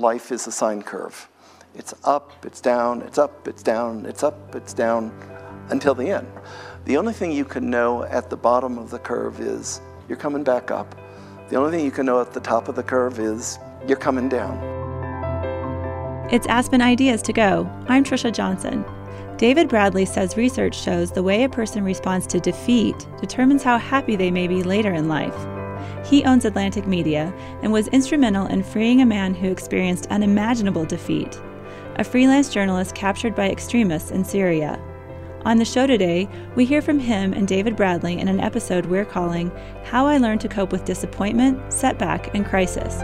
life is a sine curve. It's up, it's down, it's up, it's down, it's up, it's down, until the end. The only thing you can know at the bottom of the curve is you're coming back up. The only thing you can know at the top of the curve is you're coming down. It's Aspen Ideas to Go. I'm Trisha Johnson. David Bradley says research shows the way a person responds to defeat determines how happy they may be later in life. He owns Atlantic Media and was instrumental in freeing a man who experienced unimaginable defeat, a freelance journalist captured by extremists in Syria. On the show today, we hear from him and David Bradley in an episode we're calling How I Learned to Cope with Disappointment, Setback, and Crisis.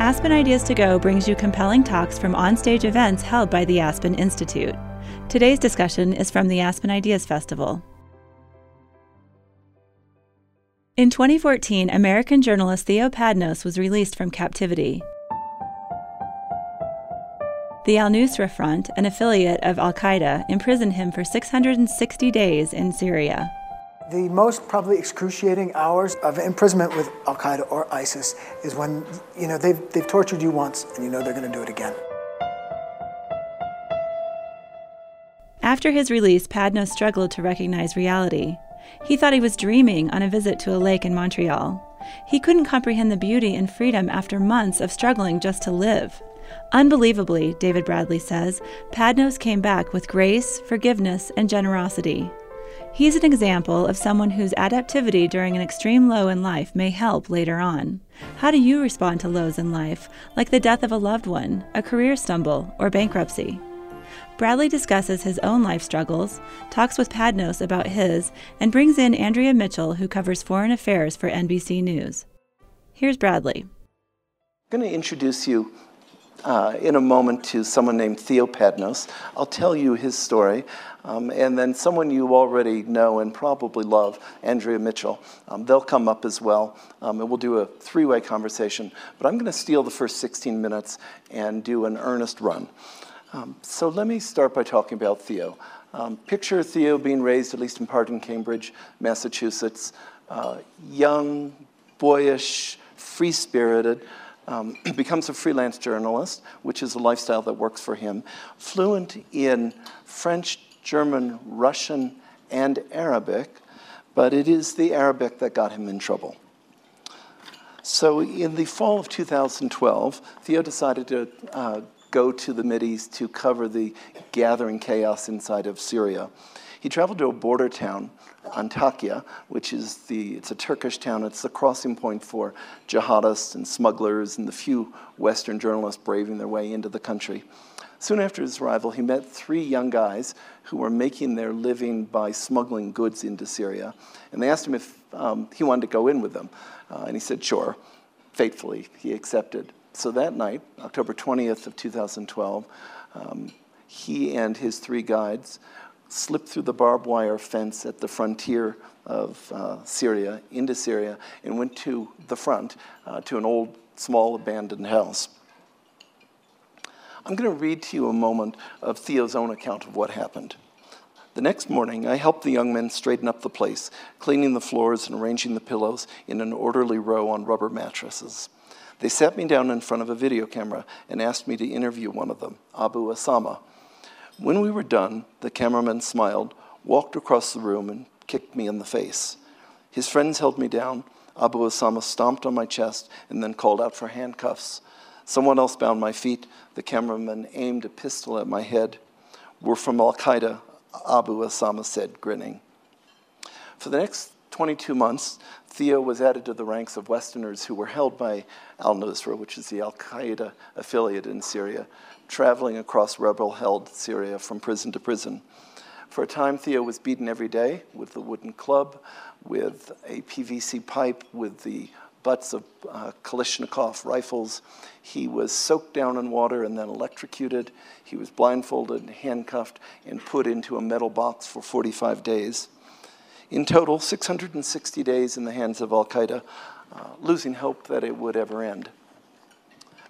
Aspen Ideas to Go brings you compelling talks from onstage events held by the Aspen Institute. Today's discussion is from the Aspen Ideas Festival. In 2014, American journalist Theo Padnos was released from captivity. The Al Nusra Front, an affiliate of Al Qaeda, imprisoned him for 660 days in Syria. The most probably excruciating hours of imprisonment with Al Qaeda or ISIS is when you know they've, they've tortured you once and you know they're going to do it again. After his release, Padnos struggled to recognize reality. He thought he was dreaming on a visit to a lake in Montreal. He couldn't comprehend the beauty and freedom after months of struggling just to live. Unbelievably, David Bradley says, Padnos came back with grace, forgiveness, and generosity. He's an example of someone whose adaptivity during an extreme low in life may help later on. How do you respond to lows in life, like the death of a loved one, a career stumble, or bankruptcy? Bradley discusses his own life struggles, talks with Padnos about his, and brings in Andrea Mitchell, who covers foreign affairs for NBC News. Here's Bradley. I'm going to introduce you uh, in a moment to someone named Theo Padnos. I'll tell you his story. Um, and then someone you already know and probably love, Andrea Mitchell. Um, they'll come up as well, um, and we'll do a three way conversation. But I'm going to steal the first 16 minutes and do an earnest run. Um, so let me start by talking about Theo. Um, picture Theo being raised, at least in part, in Cambridge, Massachusetts. Uh, young, boyish, free spirited um, becomes a freelance journalist, which is a lifestyle that works for him, fluent in French, German, Russian, and Arabic, but it is the Arabic that got him in trouble. So in the fall of 2012, Theo decided to uh, go to the Mideast to cover the gathering chaos inside of Syria. He traveled to a border town Antakya, which is the, it's a Turkish town. It's the crossing point for jihadists and smugglers and the few Western journalists braving their way into the country. Soon after his arrival, he met three young guys who were making their living by smuggling goods into Syria. And they asked him if um, he wanted to go in with them. Uh, and he said, sure. Faithfully, he accepted. So that night, October 20th of 2012, um, he and his three guides slipped through the barbed wire fence at the frontier of uh, Syria into Syria and went to the front uh, to an old, small, abandoned house. I'm going to read to you a moment of Theo's own account of what happened. The next morning, I helped the young men straighten up the place, cleaning the floors and arranging the pillows in an orderly row on rubber mattresses. They sat me down in front of a video camera and asked me to interview one of them, Abu Osama, when we were done, the cameraman smiled, walked across the room, and kicked me in the face. His friends held me down. Abu Osama stomped on my chest and then called out for handcuffs. Someone else bound my feet. The cameraman aimed a pistol at my head. We're from Al Qaeda, Abu Osama said, grinning. For the next 22 months, Theo was added to the ranks of Westerners who were held by al Nusra, which is the Al Qaeda affiliate in Syria, traveling across rebel held Syria from prison to prison. For a time, Theo was beaten every day with a wooden club, with a PVC pipe, with the butts of uh, Kalashnikov rifles. He was soaked down in water and then electrocuted. He was blindfolded, handcuffed, and put into a metal box for 45 days. In total, 660 days in the hands of Al Qaeda, uh, losing hope that it would ever end.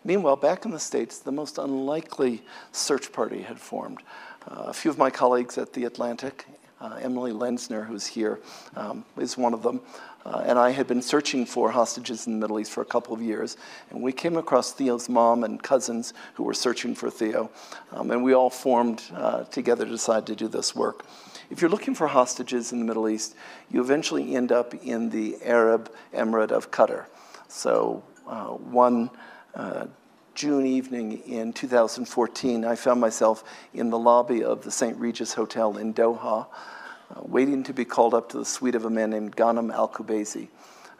Meanwhile, back in the States, the most unlikely search party had formed. Uh, a few of my colleagues at The Atlantic, uh, Emily Lenzner, who's here, um, is one of them. Uh, and I had been searching for hostages in the Middle East for a couple of years. And we came across Theo's mom and cousins who were searching for Theo. Um, and we all formed uh, together to decide to do this work. If you're looking for hostages in the Middle East, you eventually end up in the Arab Emirate of Qatar. So uh, one uh, June evening in 2014, I found myself in the lobby of the St. Regis Hotel in Doha, uh, waiting to be called up to the suite of a man named Ghanem Al Kubaisi.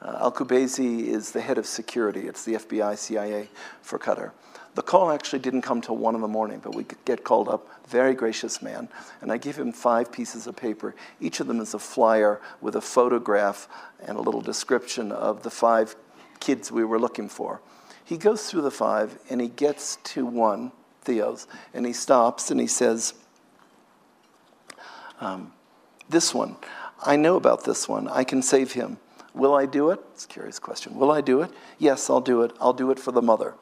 Uh, Al Kubaisi is the head of security, it's the FBI, CIA for Qatar. The call actually didn't come till one in the morning, but we get called up. Very gracious man. And I give him five pieces of paper. Each of them is a flyer with a photograph and a little description of the five kids we were looking for. He goes through the five and he gets to one, Theo's, and he stops and he says, um, This one, I know about this one. I can save him. Will I do it? It's a curious question. Will I do it? Yes, I'll do it. I'll do it for the mother.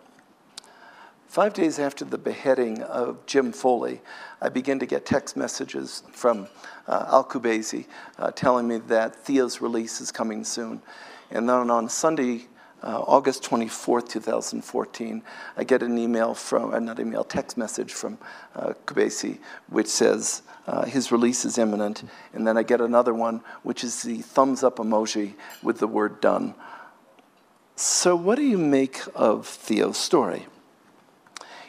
Five days after the beheading of Jim Foley, I began to get text messages from uh, Al Kubaisi uh, telling me that Theo's release is coming soon. And then on Sunday, uh, August 24th, 2014, I get an email from, uh, not email, text message from uh, Kubaisi, which says uh, his release is imminent. And then I get another one, which is the thumbs up emoji with the word done. So, what do you make of Theo's story?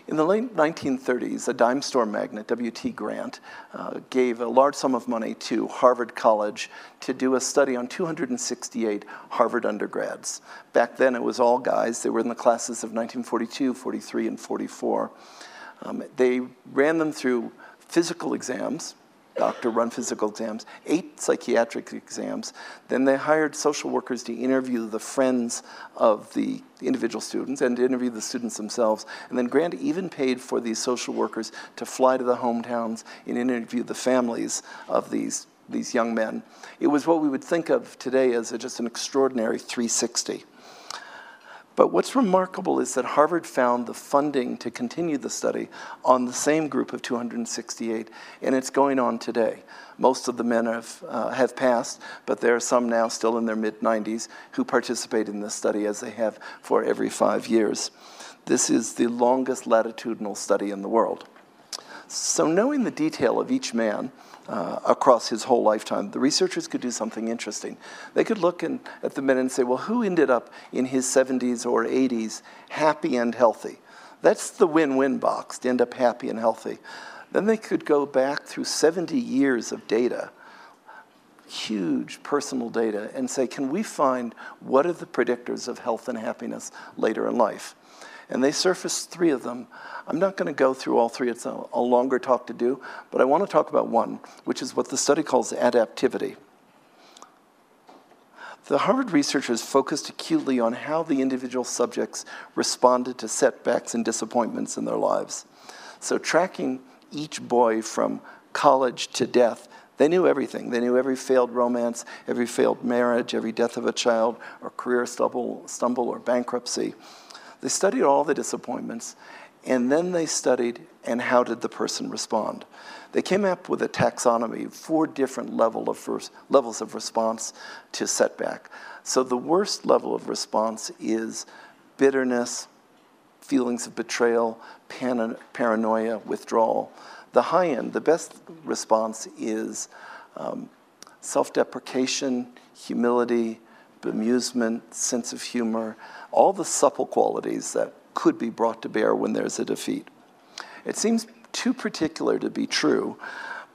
In the late 1930s, a dime store magnate, W.T. Grant, uh, gave a large sum of money to Harvard College to do a study on 268 Harvard undergrads. Back then, it was all guys. They were in the classes of 1942, 43, and 44. Um, they ran them through physical exams, doctor run physical exams, eight psychiatric exams. Then they hired social workers to interview the friends of the individual students and to interview the students themselves. And then Grant even paid for these social workers to fly to the hometowns and interview the families of these, these young men. It was what we would think of today as a, just an extraordinary 360. But what's remarkable is that Harvard found the funding to continue the study on the same group of 268, and it's going on today. Most of the men have, uh, have passed, but there are some now still in their mid 90s who participate in this study as they have for every five years. This is the longest latitudinal study in the world. So, knowing the detail of each man, uh, across his whole lifetime. The researchers could do something interesting. They could look in, at the men and say, well, who ended up in his 70s or 80s happy and healthy? That's the win win box to end up happy and healthy. Then they could go back through 70 years of data, huge personal data, and say, can we find what are the predictors of health and happiness later in life? And they surfaced three of them. I'm not going to go through all three, it's a, a longer talk to do, but I want to talk about one, which is what the study calls adaptivity. The Harvard researchers focused acutely on how the individual subjects responded to setbacks and disappointments in their lives. So, tracking each boy from college to death, they knew everything. They knew every failed romance, every failed marriage, every death of a child, or career stumble, stumble or bankruptcy. They studied all the disappointments, and then they studied and how did the person respond. They came up with a taxonomy, four different level of first, levels of response to setback. So the worst level of response is bitterness, feelings of betrayal, paranoia, withdrawal. The high end, the best response is um, self deprecation, humility, bemusement, sense of humor, all the supple qualities that could be brought to bear when there's a defeat. It seems too particular to be true,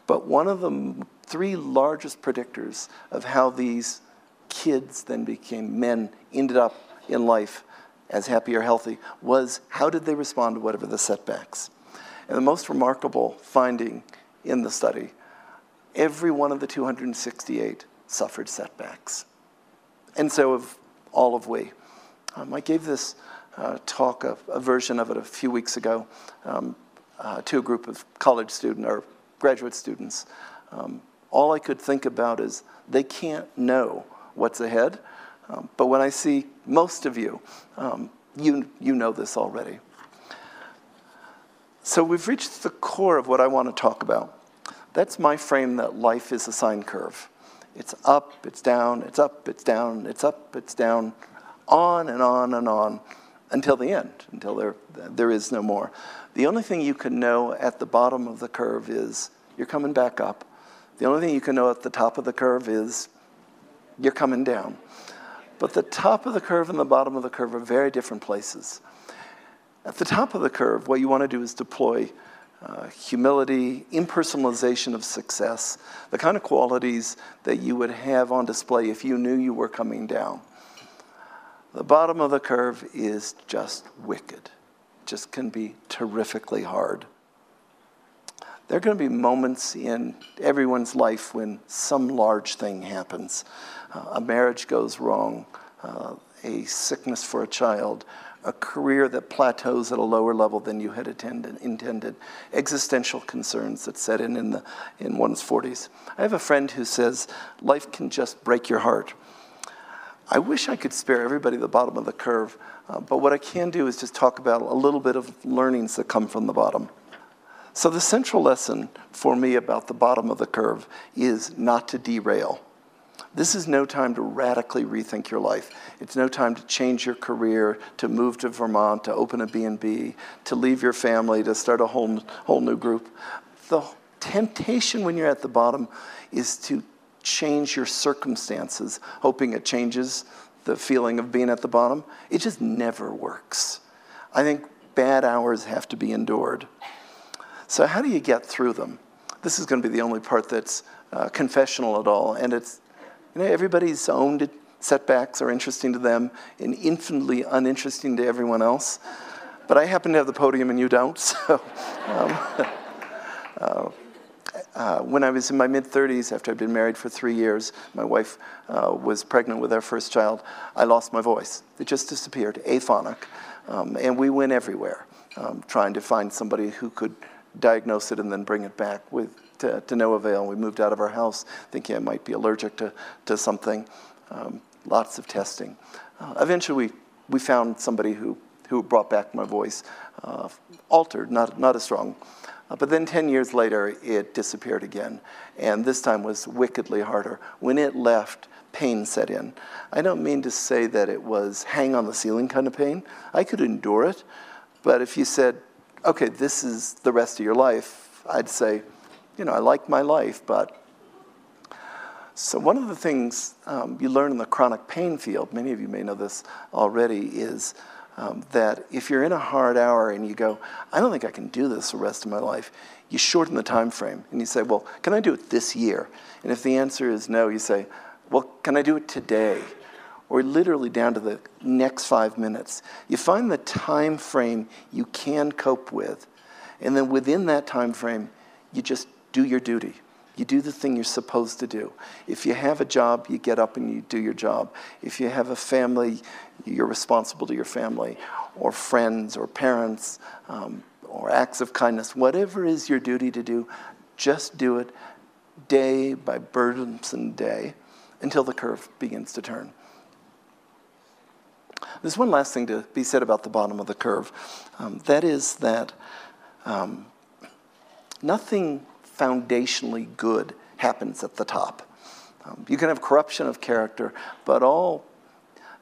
but one of the three largest predictors of how these kids then became men, ended up in life as happy or healthy, was how did they respond to whatever the setbacks? And the most remarkable finding in the study every one of the 268 suffered setbacks. And so have all of we. Um, I gave this uh, talk, a, a, version of it a few weeks ago, um, uh, to a group of college students or graduate students. Um, all I could think about is they can't know what's ahead. Um, but when I see most of you, um, you, you know this already. So we've reached the core of what I want to talk about. That's my frame that life is a sine curve. It's up, it's down, it's up, it's down, it's up, it's down, on and on and on until the end, until there, there is no more. The only thing you can know at the bottom of the curve is you're coming back up. The only thing you can know at the top of the curve is you're coming down. But the top of the curve and the bottom of the curve are very different places. At the top of the curve, what you want to do is deploy uh, humility, impersonalization of success, the kind of qualities that you would have on display if you knew you were coming down. The bottom of the curve is just wicked, just can be terrifically hard. There are going to be moments in everyone's life when some large thing happens. Uh, a marriage goes wrong, uh, a sickness for a child, a career that plateaus at a lower level than you had attended, intended, existential concerns that set in in, the, in one's 40s. I have a friend who says life can just break your heart. I wish I could spare everybody the bottom of the curve, uh, but what I can do is just talk about a little bit of learnings that come from the bottom. So, the central lesson for me about the bottom of the curve is not to derail. This is no time to radically rethink your life. It's no time to change your career, to move to Vermont, to open a B&B, to leave your family, to start a whole, whole new group. The temptation when you're at the bottom is to change your circumstances, hoping it changes the feeling of being at the bottom. It just never works. I think bad hours have to be endured. So, how do you get through them? This is going to be the only part that's uh, confessional at all, and it's you know, everybody's own setbacks are interesting to them and infinitely uninteresting to everyone else. But I happen to have the podium and you don't, so. Um, uh, uh, when I was in my mid 30s, after I'd been married for three years, my wife uh, was pregnant with our first child, I lost my voice. It just disappeared, aphonic. Um, and we went everywhere um, trying to find somebody who could diagnose it and then bring it back with to, to no avail. We moved out of our house thinking I might be allergic to, to something. Um, lots of testing. Uh, eventually, we, we found somebody who, who brought back my voice, uh, altered, not, not as strong. Uh, but then 10 years later, it disappeared again. And this time was wickedly harder. When it left, pain set in. I don't mean to say that it was hang on the ceiling kind of pain. I could endure it. But if you said, okay, this is the rest of your life, I'd say, you know, I like my life, but. So, one of the things um, you learn in the chronic pain field, many of you may know this already, is um, that if you're in a hard hour and you go, I don't think I can do this the rest of my life, you shorten the time frame and you say, Well, can I do it this year? And if the answer is no, you say, Well, can I do it today? Or literally down to the next five minutes. You find the time frame you can cope with, and then within that time frame, you just do your duty. You do the thing you're supposed to do. If you have a job, you get up and you do your job. If you have a family, you're responsible to your family, or friends, or parents, um, or acts of kindness. Whatever is your duty to do, just do it day by burdensome day until the curve begins to turn. There's one last thing to be said about the bottom of the curve. Um, that is that um, nothing foundationally good happens at the top. Um, you can have corruption of character, but all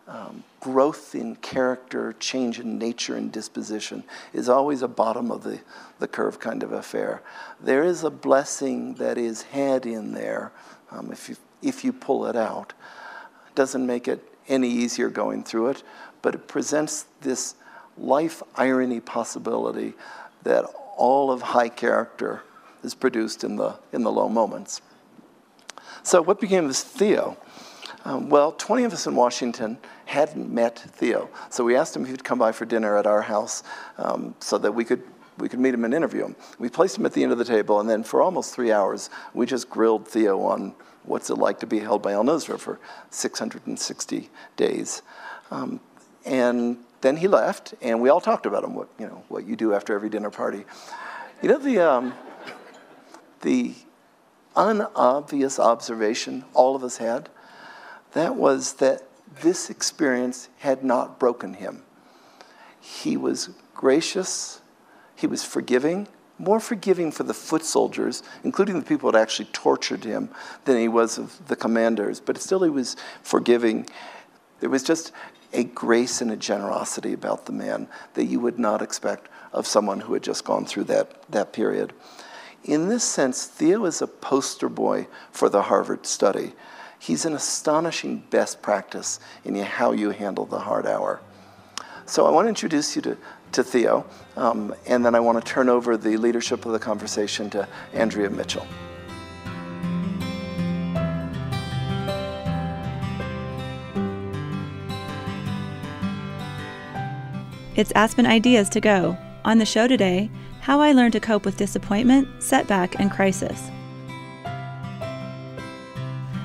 um, growth in character, change in nature and disposition is always a bottom of the, the curve kind of affair. There is a blessing that is had in there um, if, you, if you pull it out. Doesn't make it any easier going through it, but it presents this life irony possibility that all of high character is produced in the, in the low moments. So, what became of Theo? Um, well, 20 of us in Washington hadn't met Theo. So we asked him if he'd come by for dinner at our house um, so that we could, we could meet him and interview him. We placed him at the end of the table, and then for almost three hours, we just grilled Theo on what's it like to be held by Al Nusra for 660 days. Um, and then he left, and we all talked about him, what, you know, what you do after every dinner party. You know, the, um, the unobvious observation all of us had, that was that this experience had not broken him. He was gracious, he was forgiving, more forgiving for the foot soldiers, including the people that actually tortured him, than he was of the commanders. But still, he was forgiving. There was just a grace and a generosity about the man that you would not expect of someone who had just gone through that, that period. In this sense, Theo is a poster boy for the Harvard study. He's an astonishing best practice in how you handle the hard hour. So I want to introduce you to, to Theo, um, and then I want to turn over the leadership of the conversation to Andrea Mitchell. It's Aspen Ideas to Go. On the show today, how I learned to cope with disappointment, setback, and crisis.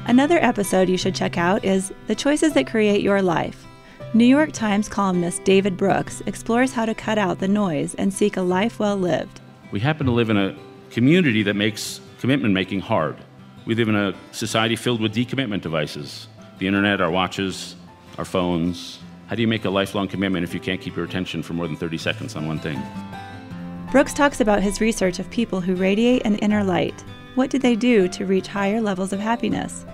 Another episode you should check out is The Choices That Create Your Life. New York Times columnist David Brooks explores how to cut out the noise and seek a life well lived. We happen to live in a community that makes commitment making hard. We live in a society filled with decommitment devices the internet, our watches, our phones, how do you make a lifelong commitment if you can't keep your attention for more than 30 seconds on one thing? Brooks talks about his research of people who radiate an inner light. What did they do to reach higher levels of happiness?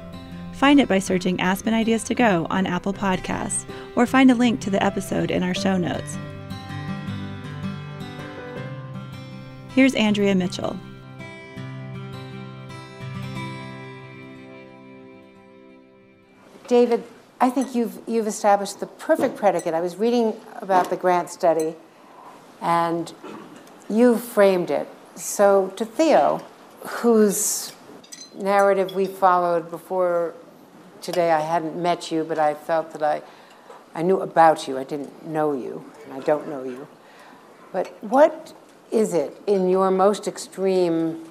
Find it by searching Aspen Ideas to Go on Apple Podcasts or find a link to the episode in our show notes. Here's Andrea Mitchell. David, I think you've, you've established the perfect predicate. I was reading about the grant study, and you framed it. So, to Theo, whose narrative we followed before today, I hadn't met you, but I felt that I, I knew about you. I didn't know you, and I don't know you. But what is it in your most extreme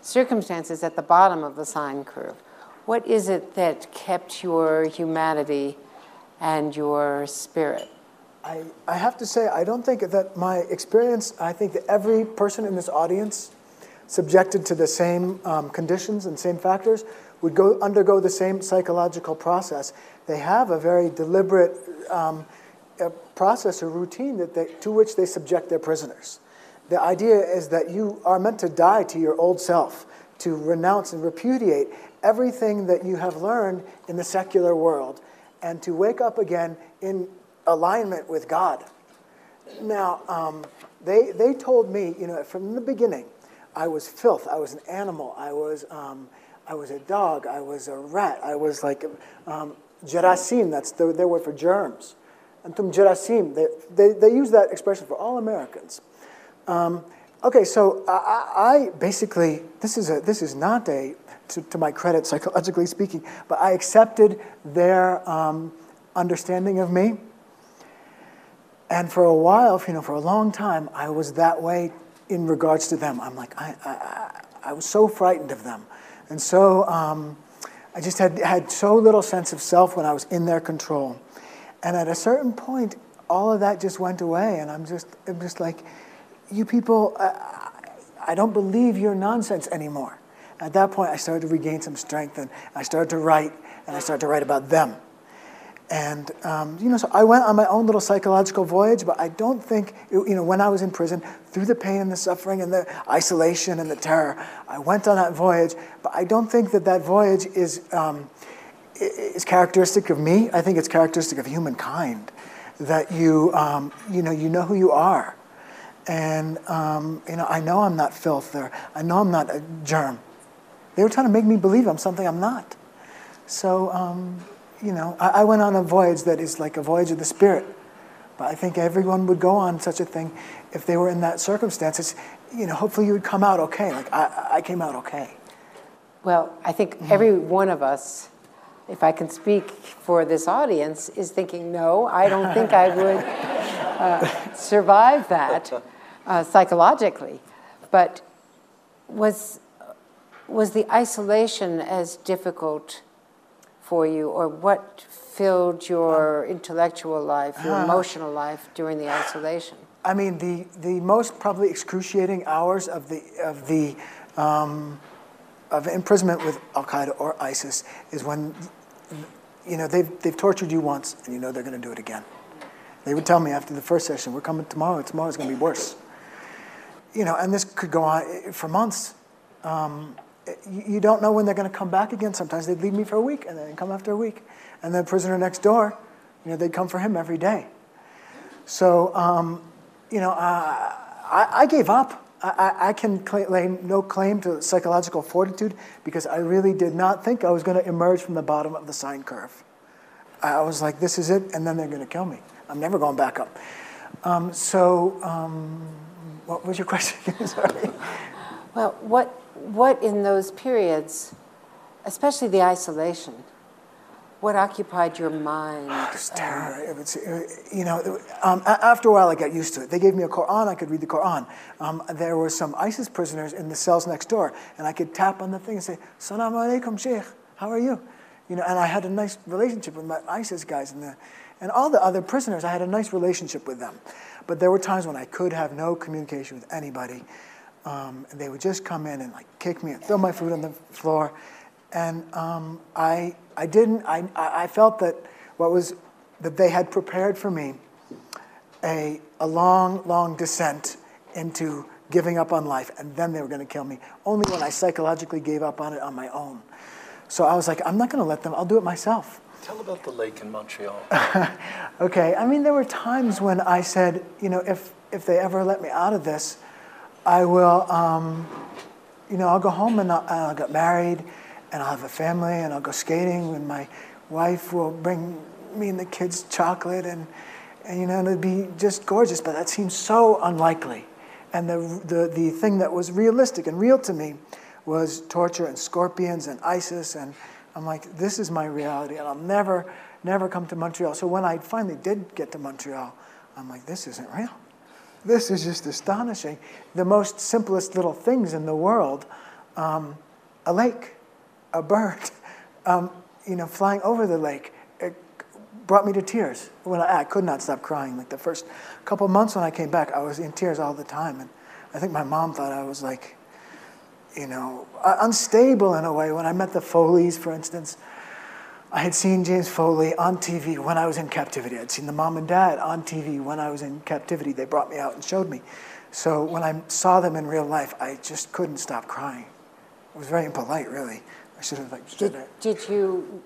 circumstances at the bottom of the sine curve? What is it that kept your humanity and your spirit? I, I have to say, I don't think that my experience, I think that every person in this audience, subjected to the same um, conditions and same factors, would go undergo the same psychological process. They have a very deliberate um, a process or routine that they, to which they subject their prisoners. The idea is that you are meant to die to your old self, to renounce and repudiate everything that you have learned in the secular world and to wake up again in alignment with God. Now, um, they, they told me, you know, from the beginning, I was filth, I was an animal, I was, um, I was a dog, I was a rat, I was like um, jerasim, that's the, their word for germs. Antum jerasim, they, they, they use that expression for all Americans. Um, okay, so I, I, basically, this is, a, this is not a to, to my credit, psychologically speaking, but I accepted their um, understanding of me. And for a while, you know, for a long time, I was that way in regards to them. I'm like, I, I, I was so frightened of them. And so um, I just had, had so little sense of self when I was in their control. And at a certain point, all of that just went away. And I'm just, I'm just like, you people, I, I don't believe your nonsense anymore. At that point, I started to regain some strength and I started to write, and I started to write about them. And, um, you know, so I went on my own little psychological voyage, but I don't think, you know, when I was in prison, through the pain and the suffering and the isolation and the terror, I went on that voyage, but I don't think that that voyage is, um, is characteristic of me. I think it's characteristic of humankind, that you, um, you know, you know who you are. And, um, you know, I know I'm not filth or I know I'm not a germ. They were trying to make me believe I'm something I'm not. So, um, you know, I, I, went on a voyage that is like a voyage of the spirit. But I think everyone would go on such a thing if they were in that circumstance. It's, you know, hopefully you would come out okay. Like I, I came out okay. Well, I think mm-hmm. every one of us, if I can speak for this audience, is thinking, no, I don't think I would uh, survive that uh, psychologically. But was was the isolation as difficult for you, or what filled your intellectual life, your uh, emotional life during the isolation? I mean, the, the most probably excruciating hours of the, of the um, of imprisonment with Al Qaeda or ISIS is when you know they've, they've tortured you once and you know they're going to do it again. They would tell me after the first session, "We're coming tomorrow. Tomorrow's going to be worse." you know, and this could go on eh, for months. Um, you, don't know when they're going to come back again. Sometimes they'd leave me for a week and then come after a week. And the prisoner next door, you know, they'd come for him every day. So, um, you know, uh, I, I gave up. I, I can claim no claim to psychological fortitude because I really did not think I was going to emerge from the bottom of the sine curve. I was like, this is it, and then they're going to kill me. I'm never going back up. Um, so, um, what was your question? Sorry. Well, what, what in those periods, especially the isolation, what occupied your mind? Was terror. Was, you know, um, after a while I got used to it. They gave me a Quran, I could read the Quran. Um, there were some ISIS prisoners in the cells next door, and I could tap on the thing and say, Salam alaikum, Sheikh, how are you? You know, and I had a nice relationship with my ISIS guys in the, and all the other prisoners. I had a nice relationship with them. But there were times when I could have no communication with anybody. Um, and they would just come in and like kick me and throw my food on the floor. And um, I, I didn't, I, I felt that what was, that they had prepared for me a, a long, long descent into giving up on life, and then they were going to kill me. Only when I psychologically gave up on it on my own. So I was like, I'm not going to let them, I'll do it myself. Tell about the lake in Montreal. okay, I mean, there were times when I said, you know, if, if they ever let me out of this, I will, um, you know, I'll go home and I'll, I'll get married and I'll have a family and I'll go skating and my wife will bring me and the kids chocolate and, and you know, it'll be just gorgeous. But that seems so unlikely. And the, the, the thing that was realistic and real to me was torture and scorpions and ISIS. And I'm like, this is my reality and I'll never, never come to Montreal. So when I finally did get to Montreal, I'm like, this isn't real. This is just astonishing. The most simplest little things in the world um, a lake a bird, um, you know, flying over the lake. It brought me to tears. When I, I, could not stop crying. Like the first couple months when I came back, I was in tears all the time, and I think my mom thought I was like, you know, unstable in a way. When I met the Foleys, for instance, I had seen James Foley on TV when I was in captivity. I'd seen the mom and dad on TV when I was in captivity. They brought me out and showed me. So when I saw them in real life, I just couldn't stop crying. It was very impolite, really. I should have like did, did you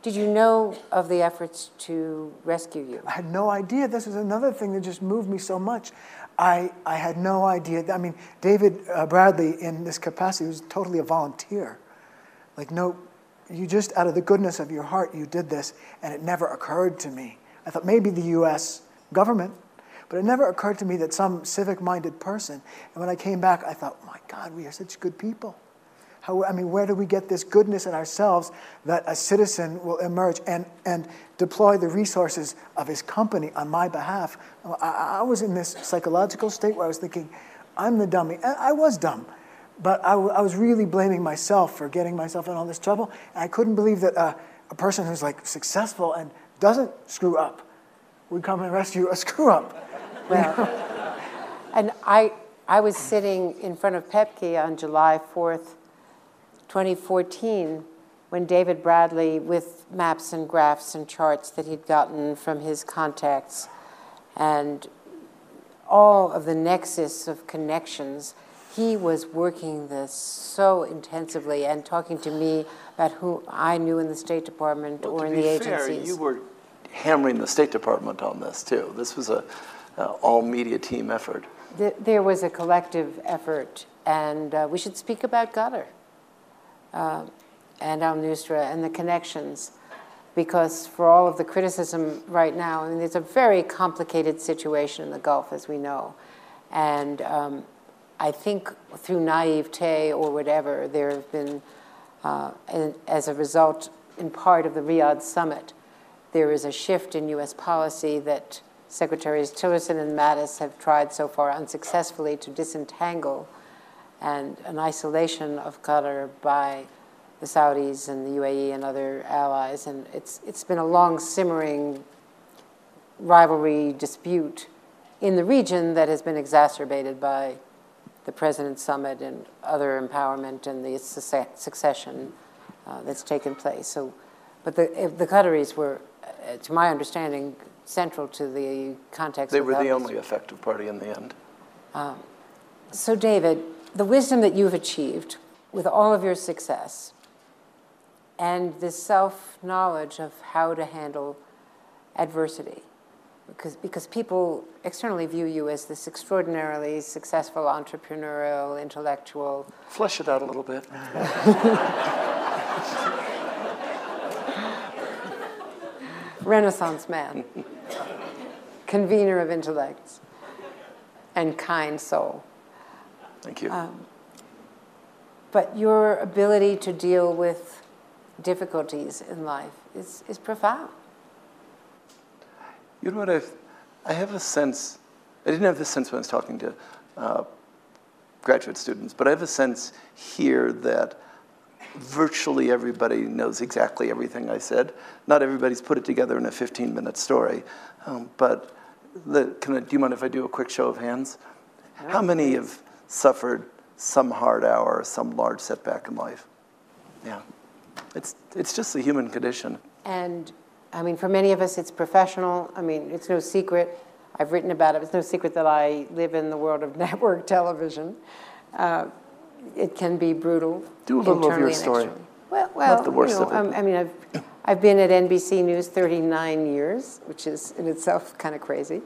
did you know of the efforts to rescue you? I had no idea. This is another thing that just moved me so much. I, I had no idea. I mean, David uh, Bradley, in this capacity, was totally a volunteer. Like, no, you just, out of the goodness of your heart, you did this, and it never occurred to me. I thought maybe the US government, but it never occurred to me that some civic minded person. And when I came back, I thought, my God, we are such good people. How, I mean, where do we get this goodness in ourselves that a citizen will emerge and, and deploy the resources of his company on my behalf? I, I was in this psychological state where I was thinking, I'm the dummy. I was dumb, but I, I was really blaming myself for getting myself in all this trouble. And I couldn't believe that uh, a person who's like successful and doesn't screw up would come and rescue a screw up. Well, and I, I was sitting in front of Pepke on July 4th, 2014 when David Bradley, with maps and graphs and charts that he'd gotten from his contacts, and all of the nexus of connections, he was working this so intensively and talking to me about who I knew in the State Department well, or in the fair, agencies. You were hammering the State Department on this too. This was a all media team effort. There was a collective effort, and uh, we should speak about Qatar uh, and Al Nusra and the connections. Because for all of the criticism right now, I mean, it's a very complicated situation in the Gulf, as we know. And um, I think through naivete or whatever, there have been, uh, as a result, in part of the Riyadh summit, there is a shift in U.S. policy that Secretaries Tillerson and Mattis have tried so far unsuccessfully to disentangle and an isolation of Qatar by the Saudis and the UAE and other allies. And it's, it's been a long simmering rivalry dispute in the region that has been exacerbated by the President's Summit and other empowerment and the succession uh, that's taken place. So, but the, the Qataris were, uh, to my understanding, central to the context. They were the only effective party in the end. Um, So, David, the wisdom that you've achieved with all of your success and this self knowledge of how to handle adversity, because, because people externally view you as this extraordinarily successful entrepreneurial, intellectual. Flesh it out a little bit. Renaissance man, convener of intellects, and kind soul. Thank you. Um, but your ability to deal with difficulties in life is, is profound. You know what I've, I have a sense, I didn't have this sense when I was talking to uh, graduate students, but I have a sense here that virtually everybody knows exactly everything I said. Not everybody's put it together in a 15 minute story. Um, but the, can I, do you mind if I do a quick show of hands? How many have suffered some hard hour, some large setback in life? Yeah. It's, it's just the human condition. And I mean, for many of us, it's professional. I mean, it's no secret. I've written about it. It's no secret that I live in the world of network television. Uh, it can be brutal. Do a little of your story. Well, well, Not the worst you know, of it. I mean, I've, I've been at NBC News 39 years, which is in itself kind of crazy.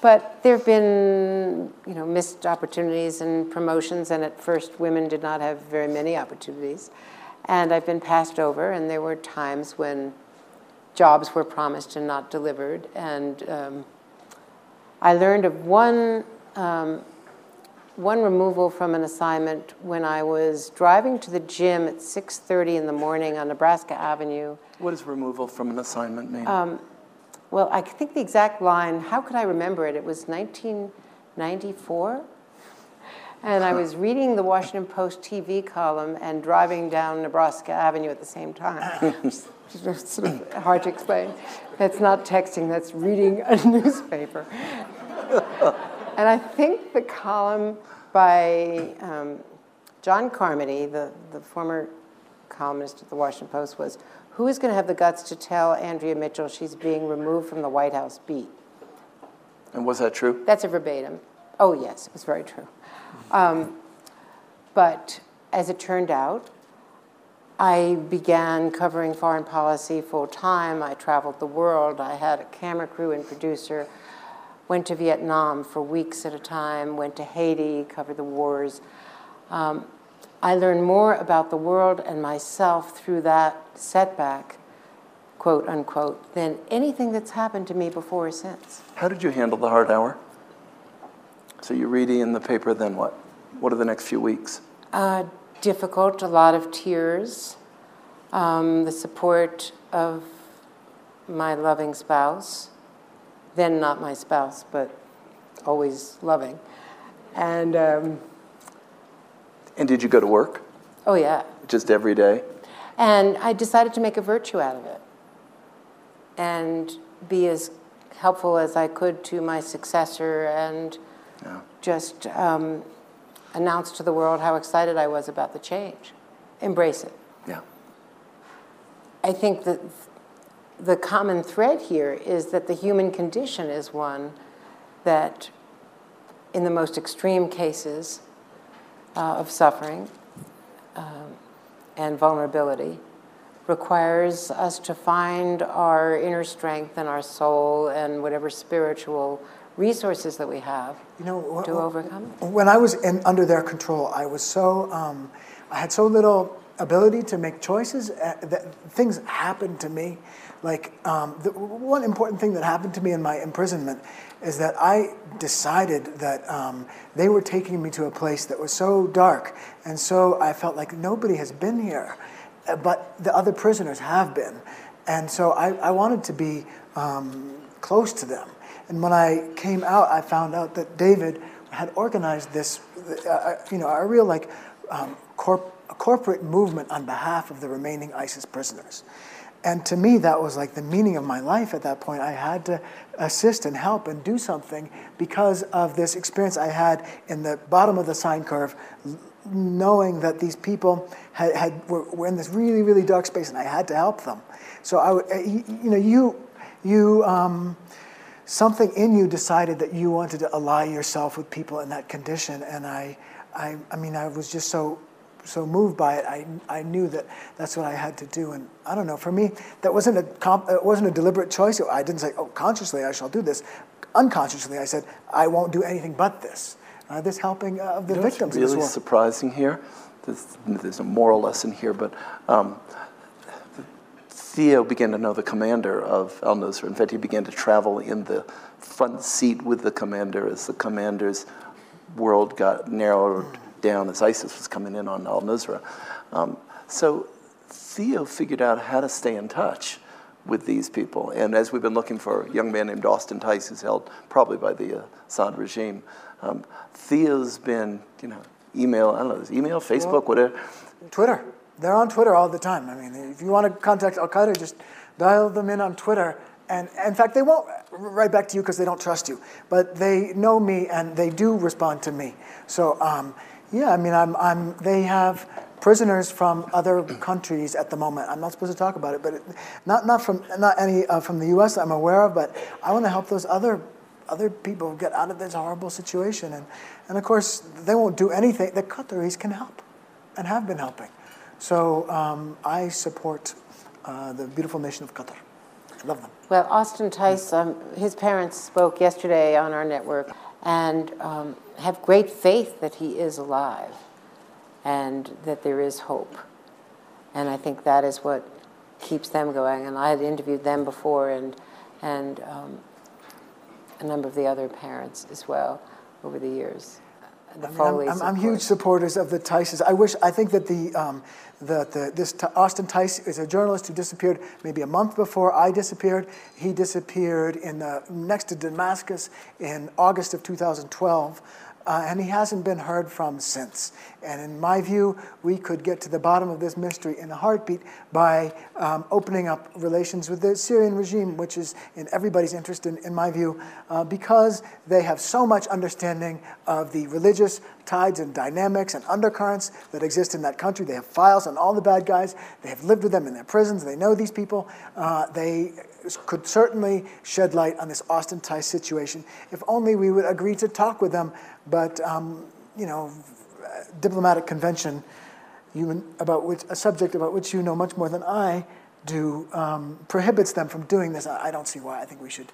But there have been, you know, missed opportunities and promotions, and at first women did not have very many opportunities. And I've been passed over, and there were times when jobs were promised and not delivered. And um, I learned of one, um, one removal from an assignment when I was driving to the gym at 6.30 in the morning on Nebraska Avenue. What does removal from an assignment mean? Um, well, I think the exact line, how could I remember it? It was 1994. And I was reading the Washington Post TV column and driving down Nebraska Avenue at the same time. it's sort of hard to explain. That's not texting, that's reading a newspaper. and I think the column by um, John Carmody, the, the former columnist at the Washington Post, was Who is going to have the guts to tell Andrea Mitchell she's being removed from the White House beat? and was that true? That's a verbatim. Oh, yes, it was very true. Um, but as it turned out, I began covering foreign policy full time. I traveled the world. I had a camera crew and producer. Went to Vietnam for weeks at a time. Went to Haiti, covered the wars. Um, I learned more about the world and myself through that setback, quote unquote, than anything that's happened to me before or since. How did you handle the hard hour? So you're reading in the paper, then what? What are the next few weeks? Uh, difficult, a lot of tears, um, the support of my loving spouse, then not my spouse, but always loving. And um, And did you go to work? oh, yeah. Just every day? And I decided to make a virtue out of it and be as helpful as I could to my successor and Yeah. just um, announce to the world how excited I was about the change. Embrace it. Yeah. I think that the common thread here is that the human condition is one that, in the most extreme cases uh, of suffering um, and vulnerability, requires us to find our inner strength and our soul and whatever spiritual resources that we have You know, to overcome it. When I was in, under their control, I was so, um, I had so little ability to make choices. Uh, that things happened to me. Like, um, the one important thing that happened to me in my imprisonment is that I decided that um, they were taking me to a place that was so dark. And so I felt like nobody has been here, uh, but the other prisoners have been. And so I, I wanted to be um, close to them. And when I came out, I found out that David had organized this, uh, you know, a real like um, corp- a corporate movement on behalf of the remaining ISIS prisoners. And to me, that was like the meaning of my life at that point. I had to assist and help and do something because of this experience I had in the bottom of the sine curve, knowing that these people had, had were, were in this really, really dark space, and I had to help them. So I, uh, you know, you, you. Um, something in you decided that you wanted to ally yourself with people in that condition. And I, I, I mean, I was just so, so moved by it. I, I knew that that's what I had to do. And I don't know, for me, that wasn't a, comp, it wasn't a deliberate choice. I didn't say, oh, consciously I shall do this. Unconsciously, I said, I won't do anything but this. Uh, this helping uh, of the You know what's victims. really as surprising here. There's, there's a moral lesson here, but um, Theo began to know the commander of Al Nusra. In fact, he began to travel in the front seat with the commander as the commander's world got narrowed down as ISIS was coming in on Al Nusra. Um, so Theo figured out how to stay in touch with these people. And as we've been looking for a young man named Austin Tice, who's held probably by the uh, Assad regime, um, Theo's been, you know, email, I don't know, email, Facebook, whatever. Twitter. They're on Twitter all the time. I mean, if you want to contact Al Qaeda, just dial them in on Twitter. And in fact, they won't write back to you because they don't trust you. But they know me and they do respond to me. So, um, yeah, I mean, I'm, I'm, they have prisoners from other countries at the moment. I'm not supposed to talk about it, but it, not, not, from, not any uh, from the US I'm aware of, but I want to help those other, other people get out of this horrible situation. And, and of course, they won't do anything. The Qataris can help and have been helping. So um, I support uh, the beautiful nation of Qatar. I love them. Well, Austin Tice, um, his parents spoke yesterday on our network and um, have great faith that he is alive and that there is hope. And I think that is what keeps them going. And I had interviewed them before and, and um, a number of the other parents as well over the years. The I mean, I'm, I'm, I'm huge supporters of the Tices. I wish, I think that the, um, the, the, this Austin Tice is a journalist who disappeared maybe a month before I disappeared. He disappeared in the, next to Damascus in August of 2012. Uh, and he hasn't been heard from since. And in my view, we could get to the bottom of this mystery in a heartbeat by um, opening up relations with the Syrian regime, which is in everybody's interest, in, in my view, uh, because they have so much understanding of the religious tides and dynamics and undercurrents that exist in that country. They have files on all the bad guys. They have lived with them in their prisons. They know these people. Uh, they could certainly shed light on this Austin Tice situation if only we would agree to talk with them. But, um, you know, diplomatic convention about which, a subject about which you know much more than I do um, prohibits them from doing this. I, I don't see why. I think we should.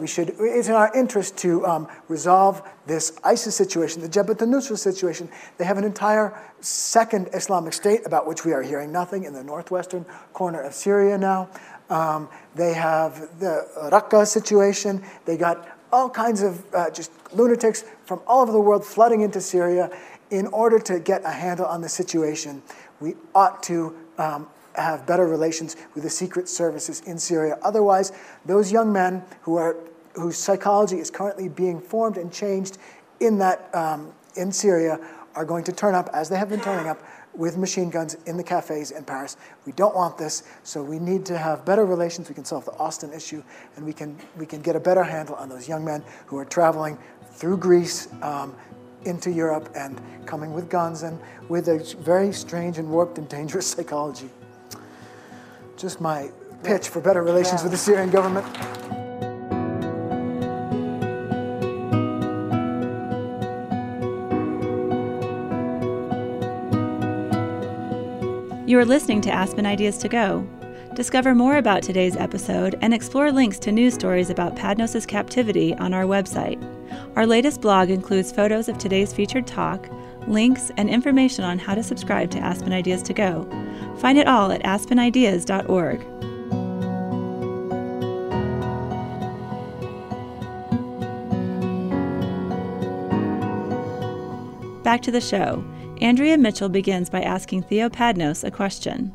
We should, it's in our interest to um, resolve this ISIS situation, the Jabhat al-Nusra situation. They have an entire second Islamic state about which we are hearing nothing in the northwestern corner of Syria now. Um, they have the Raqqa situation. They got all kinds of uh, just lunatics from all over the world flooding into Syria. In order to get a handle on the situation, we ought to um, have better relations with the secret services in Syria. Otherwise, those young men who are, whose psychology is currently being formed and changed in, that, um, in Syria are going to turn up, as they have been turning up, with machine guns in the cafes in Paris. We don't want this, so we need to have better relations. We can solve the Austin issue, and we can, we can get a better handle on those young men who are traveling through Greece um, into Europe and coming with guns and with a very strange and warped and dangerous psychology. Just my pitch for better relations with the Syrian government. You are listening to Aspen Ideas to Go. Discover more about today's episode and explore links to news stories about Padnos' captivity on our website. Our latest blog includes photos of today's featured talk, links, and information on how to subscribe to Aspen Ideas to Go. Find it all at aspenideas.org. Back to the show. Andrea Mitchell begins by asking Theo Padnos a question.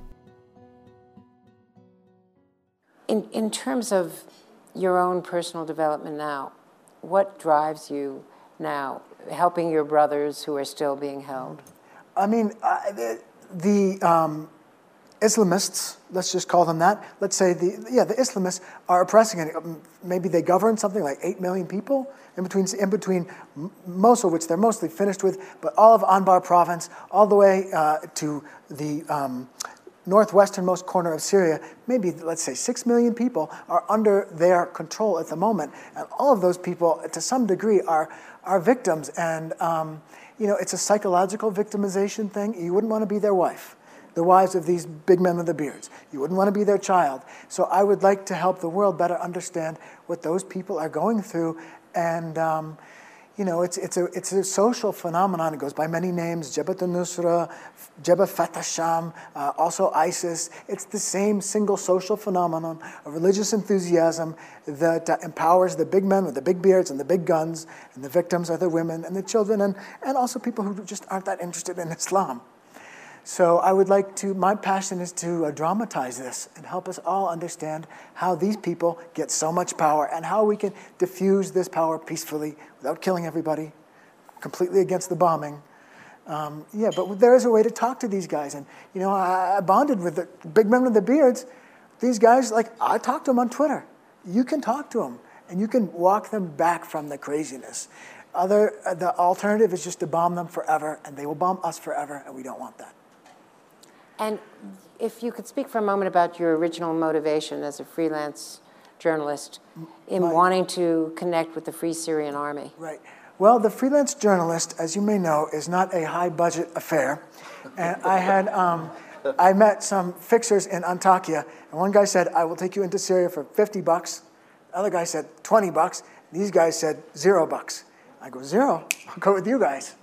In, in terms of your own personal development now, what drives you now, helping your brothers who are still being held? I mean, uh, the, the um, Islamists, let's just call them that. Let's say the yeah, the Islamists are oppressing. it. Um, Maybe they govern something like eight million people in between in between Mosul, which they're mostly finished with, but all of Anbar province, all the way uh, to the um, northwesternmost corner of Syria, maybe let's say six million people are under their control at the moment, and all of those people, to some degree, are are victims. And um, you know, it's a psychological victimization thing. You wouldn't want to be their wife, the wives of these big men with the beards. You wouldn't want to be their child. So I would like to help the world better understand what those people are going through, and um, you know, it's, it's, a, it's a social phenomenon. It goes by many names Jabhat al-Nusra, Jabhat Fatah Sham, uh, also ISIS. It's the same single social phenomenon of religious enthusiasm that uh, empowers the big men with the big beards and the big guns, and the victims are the women and the children, and, and also people who just aren't that interested in Islam. So I would like to, my passion is to uh, dramatize this and help us all understand how these people get so much power and how we can diffuse this power peacefully without killing everybody, completely against the bombing. Um, yeah, but there is a way to talk to these guys. And, you know, I, I bonded with the big men with the beards. These guys, like, I talked to them on Twitter. You can talk to them and you can walk them back from the craziness. Other, uh, the alternative is just to bomb them forever, and they will bomb us forever, and we don't want that. And if you could speak for a moment about your original motivation as a freelance journalist in My- wanting to connect with the Free Syrian Army. Right. Well, the freelance journalist, as you may know, is not a high budget affair. And I had, um, I met some fixers in Antakya, and one guy said, I will take you into Syria for 50 bucks. The other guy said, 20 bucks. These guys said, zero bucks. I go, zero? I'll go with you guys.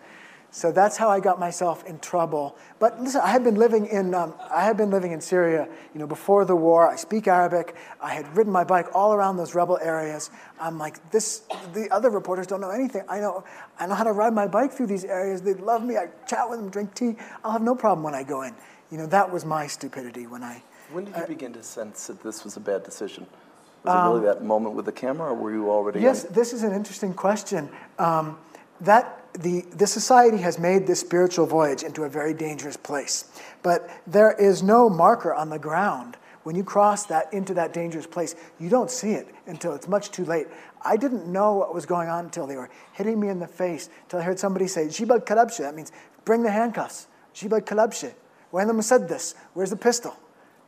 So that's how I got myself in trouble. But listen, I had been living in um, I had been living in Syria, you know, before the war. I speak Arabic. I had ridden my bike all around those rebel areas. I'm like, this. The other reporters don't know anything. I know. I know how to ride my bike through these areas. They love me. I chat with them, drink tea. I'll have no problem when I go in. You know, that was my stupidity when I. When did you begin to sense that this was a bad decision? Was it really that moment with the camera, or were you already? Um, Yes, on- this is an interesting question. Um, that the, the society has made this spiritual voyage into a very dangerous place. But there is no marker on the ground. When you cross that into that dangerous place, you don't see it until it's much too late. I didn't know what was going on until they were hitting me in the face, until I heard somebody say, Jibal Kalabshe, that means bring the handcuffs. Jibal Kalabshe. When the this, where's the pistol?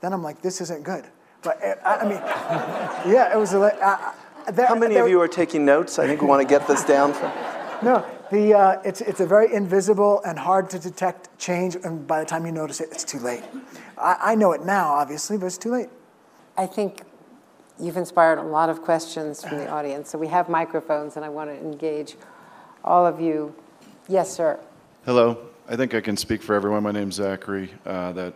Then I'm like, this isn't good. But uh, I, I mean, yeah, it was. Uh, there, How many there- of you are taking notes? I think we want to get this down. For, no, the, uh, it's, it's a very invisible and hard to detect change, and by the time you notice it, it's too late. I, I know it now, obviously, but it's too late. I think you've inspired a lot of questions from the audience. So we have microphones, and I want to engage all of you. Yes, sir. Hello. I think I can speak for everyone. My name's Zachary. Uh, that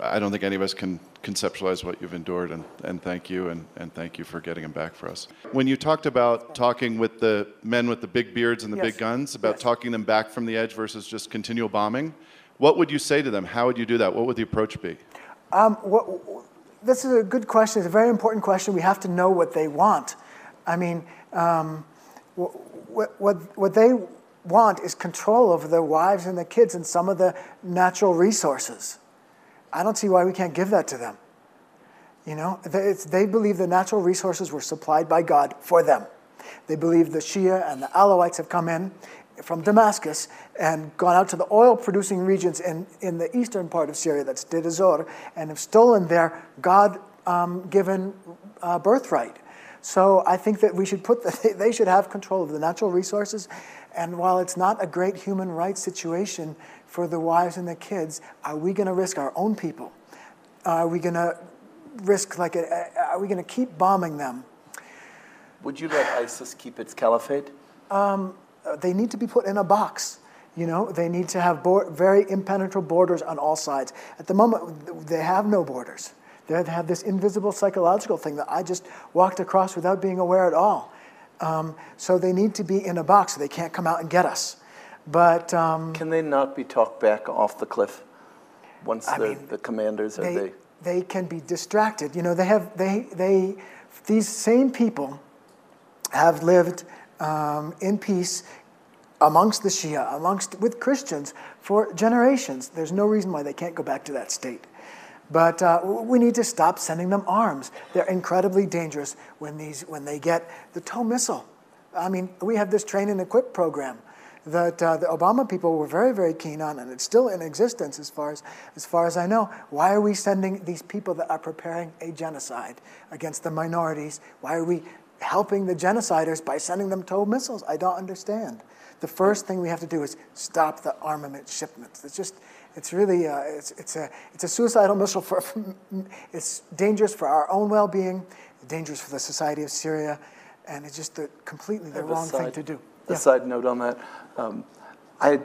I don't think any of us can conceptualize what you've endured, and, and thank you, and, and thank you for getting them back for us. When you talked about talking with the men with the big beards and the Yes. big guns, about Yes. talking them back from the edge versus just continual bombing, what would you say to them? How would you do that? What would the approach be? Um, what, this is a good question. It's a very important question. We have to know what they want. I mean, um, what, what, what they want is control over their wives and their kids and some of the natural resources. I don't see why we can't give that to them. You know, they, believe the natural resources were supplied by God for them. They believe the Shia and the Alawites have come in from Damascus and gone out to the oil producing regions in, in the eastern part of Syria, that's Deir ez-Zor, and have stolen their God um, given uh, birthright. So I think that we should put the, they should have control of the natural resources. And while it's not a great human rights situation for the wives and the kids, are we going to risk our own people? Are we going to risk like a, are we going to keep bombing them? would you let ISIS keep its caliphate? Uh, they need to be put in a box. You know, they need to have very impenetrable borders on all sides. At the moment, they have no borders. They have this invisible psychological thing that I just walked across without being aware at all. Um, so they need to be in a box. So they can't come out and get us. But um, Can they not be talked back off the cliff once I mean, the commanders are they, they? they can be distracted. You know, they have they they these same people have lived um, in peace amongst the Shia, amongst with Christians for generations. There's no reason why they can't go back to that state. But uh, we need to stop sending them arms. They're incredibly dangerous when these when they get the TOW missile. I mean, we have this train and equip program. That uh, the Obama people were very, very keen on, and it's still in existence as far as, as far as I know. Why are we sending these people that are preparing a genocide against the minorities? Why are we helping the genociders by sending them TOW missiles? I don't understand. The first thing we have to do is stop the armament shipments. It's just, it's really, uh, it's, it's, a, it's a suicidal missile. For, it's dangerous for our own well-being, dangerous for the society of Syria, and it's just the, completely the wrong thing to do. A yeah. side note on that, um, I,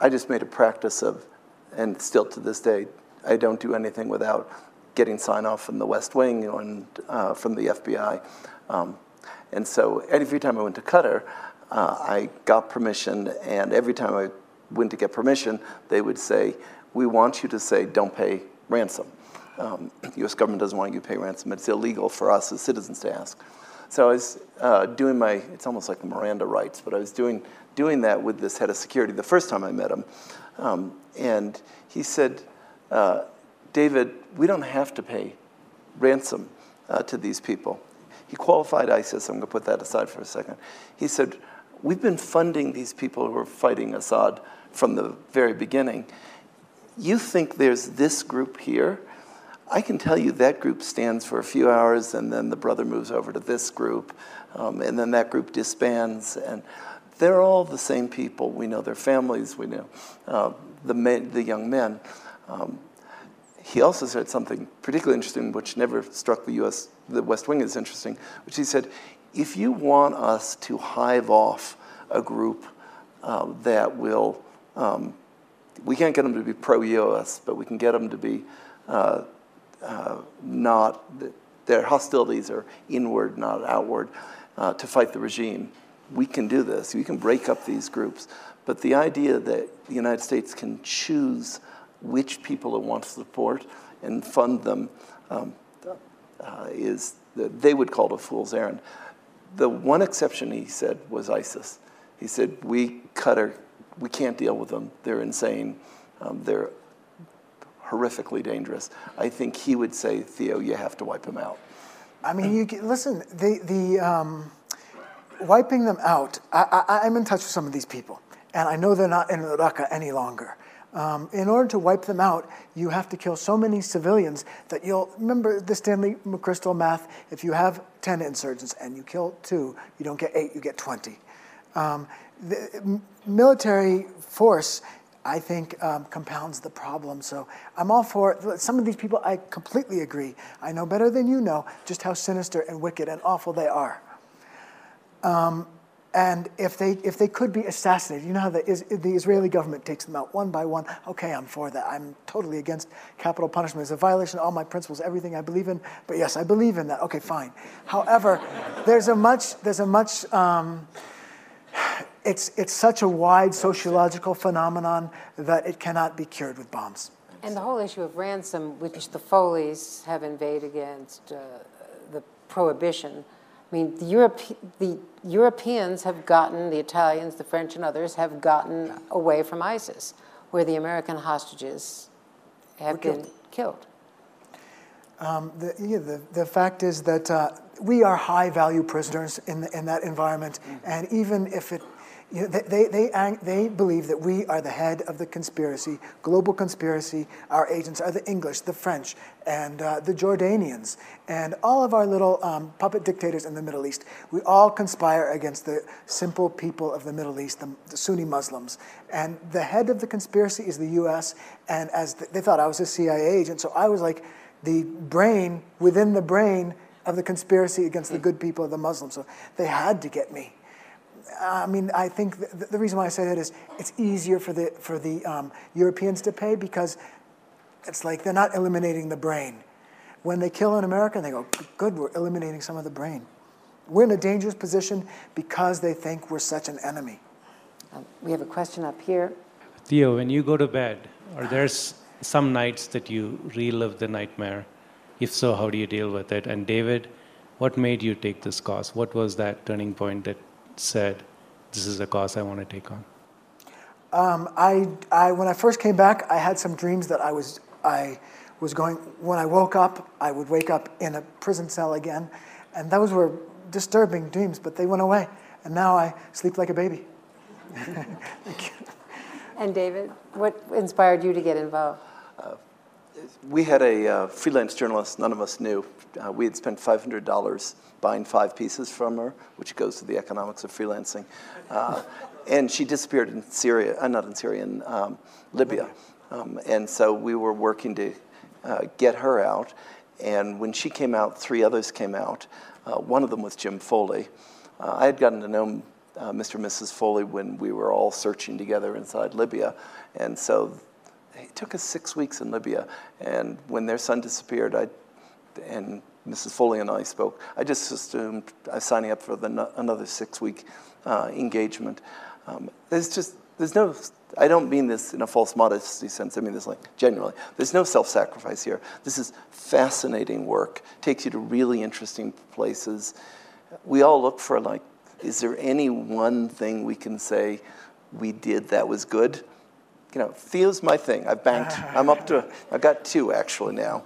I just made a practice of, and still to this day, I don't do anything without getting sign off from the West Wing and uh, from the FBI. Um, and so every time I went to Qatar, uh, I got permission, and every time I went to get permission, they would say, we want you to say, don't pay ransom. Um, the US government doesn't want you to pay ransom. It's illegal for us as citizens to ask. So I was uh, doing my, it's almost like Miranda rights, but I was doing, doing that with this head of security the first time I met him. Um, and he said, uh, David, we don't have to pay ransom uh, to these people. He qualified ISIS. I'm going to put that aside for a second. He said, We've been funding these people who are fighting Assad from the very beginning. You think there's this group here? I can tell you that group stands for a few hours, and then the brother moves over to this group, um, and then that group disbands. And they're all the same people. We know their families. We know uh, the, men, the young men. Um, he also said something particularly interesting, which never struck the U.S. the West Wing as interesting, which he said, if you want us to hive off a group uh, that will, um, we can't get them to be pro-US, but we can get them to be uh, uh, not, their hostilities are inward, not outward, uh, to fight the regime. We can do this. We can break up these groups. But the idea that the United States can choose which people it wants to support and fund them um, uh, is, they would call it a fool's errand. The one exception he said was ISIS. He said, we Qatar, we can't deal with them. They're insane. Um, they're horrifically dangerous. I think he would say, Theo, you have to wipe them out. I mean, you listen, the, the um, wiping them out, I, I'm in touch with some of these people, and I know they're not in Raqqa any longer. Um, in order to wipe them out, you have to kill so many civilians that you'll remember the Stanley McChrystal math. If you have 10 insurgents and you kill two, you don't get eight, you get 20. Um, the military force, I think, um, compounds the problem. So I'm all for it. some of these people. I completely agree. I know better than you know just how sinister and wicked and awful they are. Um, and if they, if they could be assassinated, you know how the, the Israeli government takes them out one by one. Okay, I'm for that. I'm totally against capital punishment. It's a violation of all my principles, everything I believe in. But yes, I believe in that. Okay, fine. However, there's a much, there's a much, um, it's, it's such a wide sociological phenomenon that it cannot be cured with bombs. And the whole issue of ransom, which the Foleys have invaded against uh, the prohibition I mean, the, Europe, the Europeans have gotten, the Italians, the French, and others have gotten away from ISIS, where the American hostages have been killed. Um, the, yeah, the, the fact is that uh, we are high value prisoners in, the, in that environment, mm. and even if it you know, they, they, they believe that we are the head of the conspiracy, global conspiracy. Our agents are the English, the French, and uh, the Jordanians, and all of our little um, puppet dictators in the Middle East. We all conspire against the simple people of the Middle East, the, the Sunni Muslims. And the head of the conspiracy is the US, and as the, they thought I was a CIA agent, so I was like the brain within the brain of the conspiracy against the good people of the Muslims. So they had to get me. I mean, I think the, the, reason why I say that is it's easier for the, for the um, Europeans to pay because it's like they're not eliminating the brain. When they kill an American, they go, good, we're eliminating some of the brain. We're in a dangerous position because they think we're such an enemy. Um, we have a question up here. Theo, when you go to bed, are there some nights that you relive the nightmare? If so, how do you deal with it? And David, what made you take this course? What was that turning point that said, this is a cause I want to take on? Um, I, I, when I first came back, I had some dreams that I was, I was going, when I woke up, I would wake up in a prison cell again. And those were disturbing dreams, but they went away. And now I sleep like a baby. And David, what inspired you to get involved? We had a uh, freelance journalist none of us knew. Uh, we had spent $500 buying five pieces from her, which goes to the economics of freelancing. Uh, and she disappeared in Syria, uh, not in Syria, in um, Libya. Um, and so we were working to uh, get her out. And when she came out, three others came out. Uh, one of them was Jim Foley. I had gotten to know Mr. and Mrs. Foley when we were all searching together inside Libya. And so it took us six weeks in Libya. And when their son disappeared, I, and Mrs. Foley and I spoke, I just assumed I was signing up for the, another six week uh, engagement. Um, there's just, there's no, I don't mean this in a false modesty sense, I mean this like genuinely. There's no self sacrifice here. This is fascinating work, takes you to really interesting places. We all look for, like, is there any one thing we can say we did that was good? You know, Theo's my thing. I've banked, I'm up to, I've got two actually now.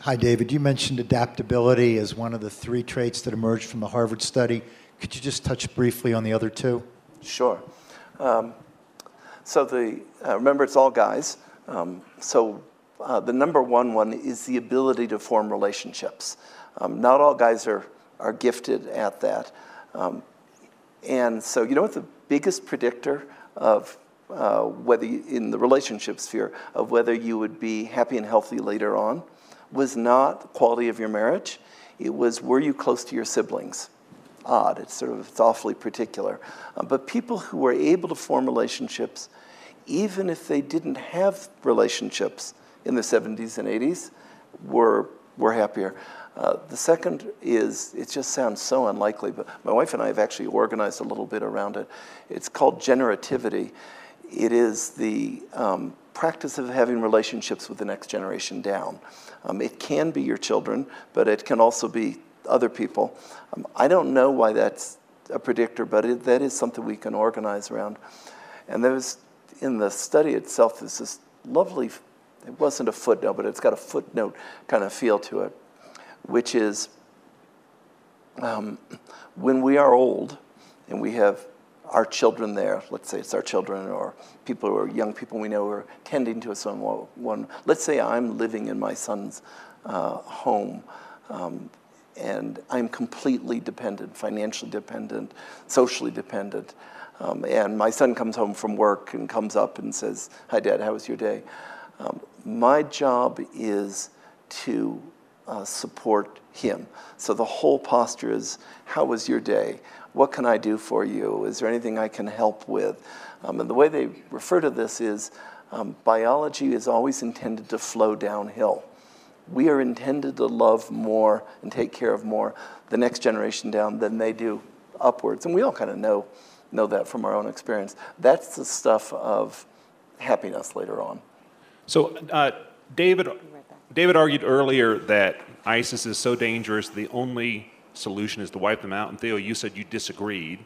Hi, David. You mentioned adaptability as one of the three traits that emerged from the Harvard study. Could you just touch briefly on the other two? Sure. Um, so the uh, remember, it's all guys. Um, so uh, the number one one is the ability to form relationships. Um, not all guys are are gifted at that. Um, and so you know what the biggest predictor of uh, whether you, in the relationship sphere of whether you would be happy and healthy later on was not the quality of your marriage. It was were you close to your siblings odd. It's sort of it's awfully particular. Uh, but people who were able to form relationships, even if they didn't have relationships in the 70s and 80s, were were happier. Uh, the second is it just sounds so unlikely, but my wife and I have actually organized a little bit around it. It's called generativity. It is the um, practice of having relationships with the next generation down. Um, it can be your children, but it can also be other people. Um, I don't know why that's a predictor, but it, that is something we can organize around. And there was, in the study itself, there's this lovely, it wasn't a footnote, but it's got a footnote kind of feel to it, which is um, when we are old and we have our children there, let's say it's our children or people or young people we know who are tending to us on one, let's say I'm living in my son's uh, home. Um, and I'm completely dependent, financially dependent, socially dependent. Um, and my son comes home from work and comes up and says, Hi, Dad, how was your day? Um, my job is to uh, support him. So the whole posture is, How was your day? What can I do for you? Is there anything I can help with? Um, and the way they refer to this is um, biology is always intended to flow downhill we are intended to love more and take care of more the next generation down than they do upwards. And we all kind of know, know that from our own experience. That's the stuff of happiness later on. So, uh, David, David argued earlier that ISIS is so dangerous, the only solution is to wipe them out. And Theo, you said you disagreed.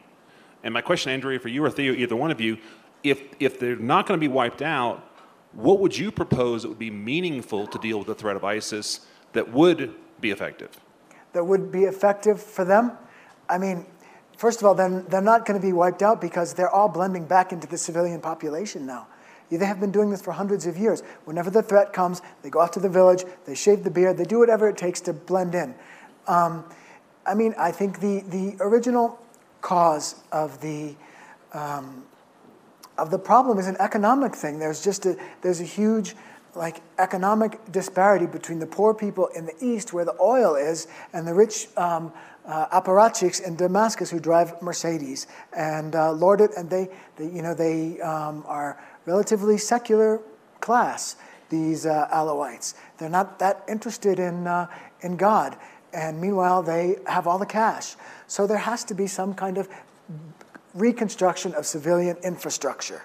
And my question, Andrea, for you or Theo, either one of you, if, if they're not going to be wiped out, what would you propose that would be meaningful to deal with the threat of ISIS that would be effective? That would be effective for them? I mean, first of all, then they're not going to be wiped out because they're all blending back into the civilian population now. They have been doing this for hundreds of years. Whenever the threat comes, they go out to the village, they shave the beard, they do whatever it takes to blend in. Um, I mean, I think the, the original cause of the um, of the problem is an economic thing. There's just a, there's a huge like economic disparity between the poor people in the east where the oil is and the rich um, uh, apparatchiks in Damascus who drive Mercedes. And uh, lord it and they, they you know they um, are relatively secular class these uh, Alawites. They're not that interested in uh, in God and meanwhile they have all the cash so there has to be some kind of reconstruction of civilian infrastructure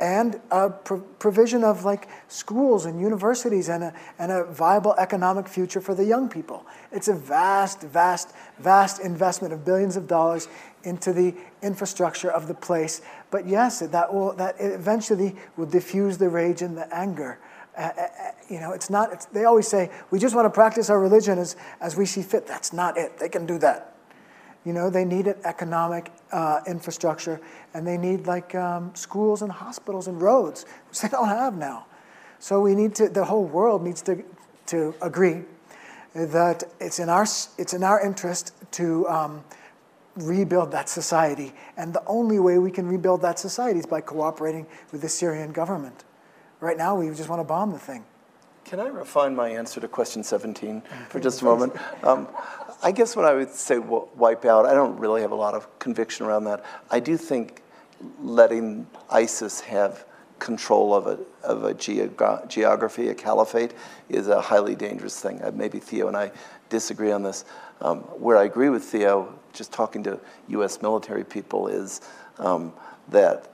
and a pro- provision of like schools and universities and a, and a viable economic future for the young people. It's a vast, vast, vast investment of billions of dollars into the infrastructure of the place. But yes, that will that eventually will diffuse the rage and the anger. Uh, uh, uh you know, it's not. It's, they always say we just want to practice our religion as as we see fit. That's not it. They can do that You know, they need economic uh, infrastructure, and they need like um, schools and hospitals and roads, which they don't have now. So we need to. The whole world needs to to agree that it's in our it's in our interest to. Um, rebuild that society. And the only way we can rebuild that society is by cooperating with the Syrian government. Right now, we just want to bomb the thing. Can I refine my answer to question 17 for just a moment? Um, I guess when I would say wipe out, I don't really have a lot of conviction around that. I do think letting ISIS have control of a, of a geog- geography, a caliphate, is a highly dangerous thing. Uh, maybe Theo and I disagree on this. Um, where I agree with Theo, just talking to U.S. military people, is um, that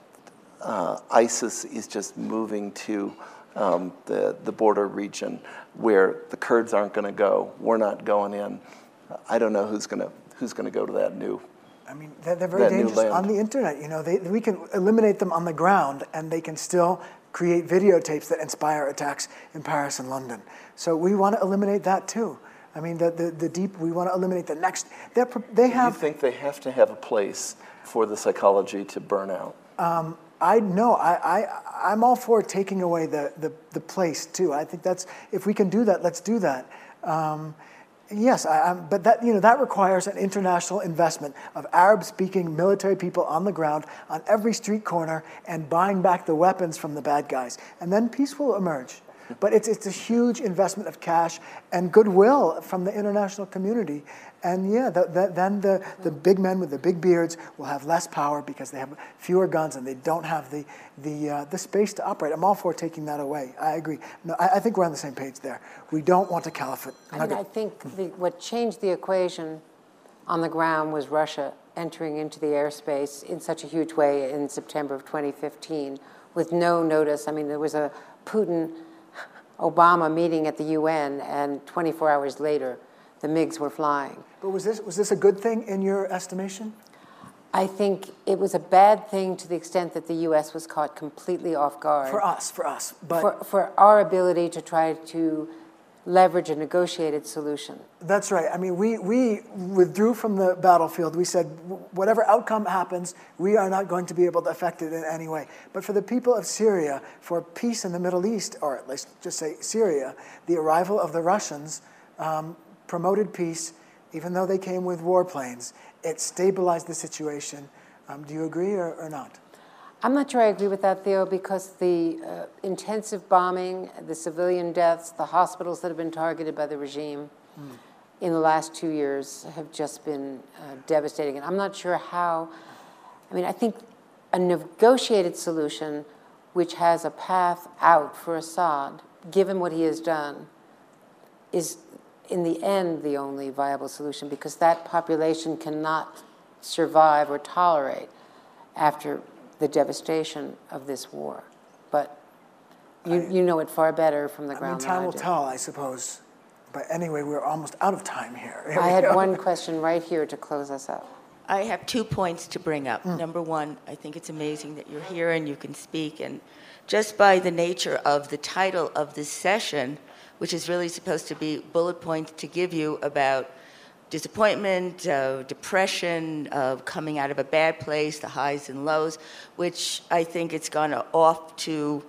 uh, ISIS is just moving to um, the, the border region where the Kurds aren't going to go. We're not going in. I don't know who's going to who's going to go to that new. I mean, they're, they're very dangerous on the internet. You know, they, we can eliminate them on the ground, and they can still create videotapes that inspire attacks in Paris and London. So we want to eliminate that too. I mean, the, the, the deep, we want to eliminate the next. They have. You think they have to have a place for the psychology to burn out? Um, I know. I, I, I'm all for taking away the, the, the place too. I think that's, if we can do that, let's do that. Um, yes, I, but that, you know, that requires an international investment of Arab speaking military people on the ground on every street corner and buying back the weapons from the bad guys. And then peace will emerge. But it's, it's a huge investment of cash and goodwill from the international community. And yeah, the, the, then the, the big men with the big beards will have less power because they have fewer guns and they don't have the, the, uh, the space to operate. I'm all for taking that away. I agree. No, I, I think we're on the same page there. We don't want a caliphate. I, mean, I think the, what changed the equation on the ground was Russia entering into the airspace in such a huge way in September of 2015 with no notice. I mean, there was a Putin Obama meeting at the UN, and 24 hours later, the MiGs were flying. But was this, was this a good thing in your estimation? I think it was a bad thing to the extent that the U.S. was caught completely off guard. For us, for us. But for, for our ability to try to leverage a negotiated solution. That's right. I mean, we, we withdrew from the battlefield. We said, whatever outcome happens, we are not going to be able to affect it in any way. But for the people of Syria, for peace in the Middle East, or at least just say Syria, the arrival of the Russians um, promoted peace, even though they came with warplanes. It stabilized the situation. Um, do you agree or, or not? I'm not sure I agree with that, Theo, because the uh, intensive bombing, the civilian deaths, the hospitals that have been targeted by the regime mm. in the last two years have just been uh, devastating. And I'm not sure how, I mean, I think a negotiated solution which has a path out for Assad, given what he has done, is in the end the only viable solution because that population cannot survive or tolerate after the devastation of this war. But you, I, you know it far better from the ground. I mean, time will tell, I suppose. But anyway, we're almost out of time here. here I had go. one question right here to close us up. I have two points to bring up. Mm. Number one, I think it's amazing that you're here and you can speak. And just by the nature of the title of this session, which is really supposed to be bullet points to give you about disappointment, uh, depression, uh, coming out of a bad place, the highs and lows, which I think it's gone off to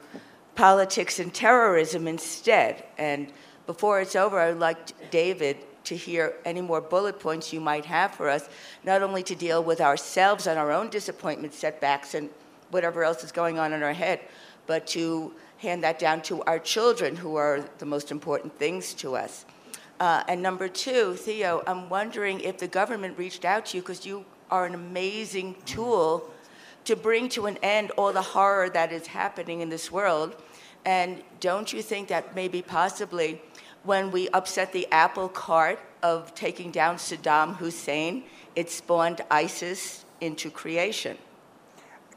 politics and terrorism instead. And before it's over, I would like David to hear any more bullet points you might have for us, not only to deal with ourselves and our own disappointment, setbacks, and whatever else is going on in our head, but to hand that down to our children, who are the most important things to us. Uh, and number two, Theo, I'm wondering if the government reached out to you because you are an amazing tool to bring to an end all the horror that is happening in this world. And don't you think that maybe possibly when we upset the apple cart of taking down Saddam Hussein, it spawned ISIS into creation?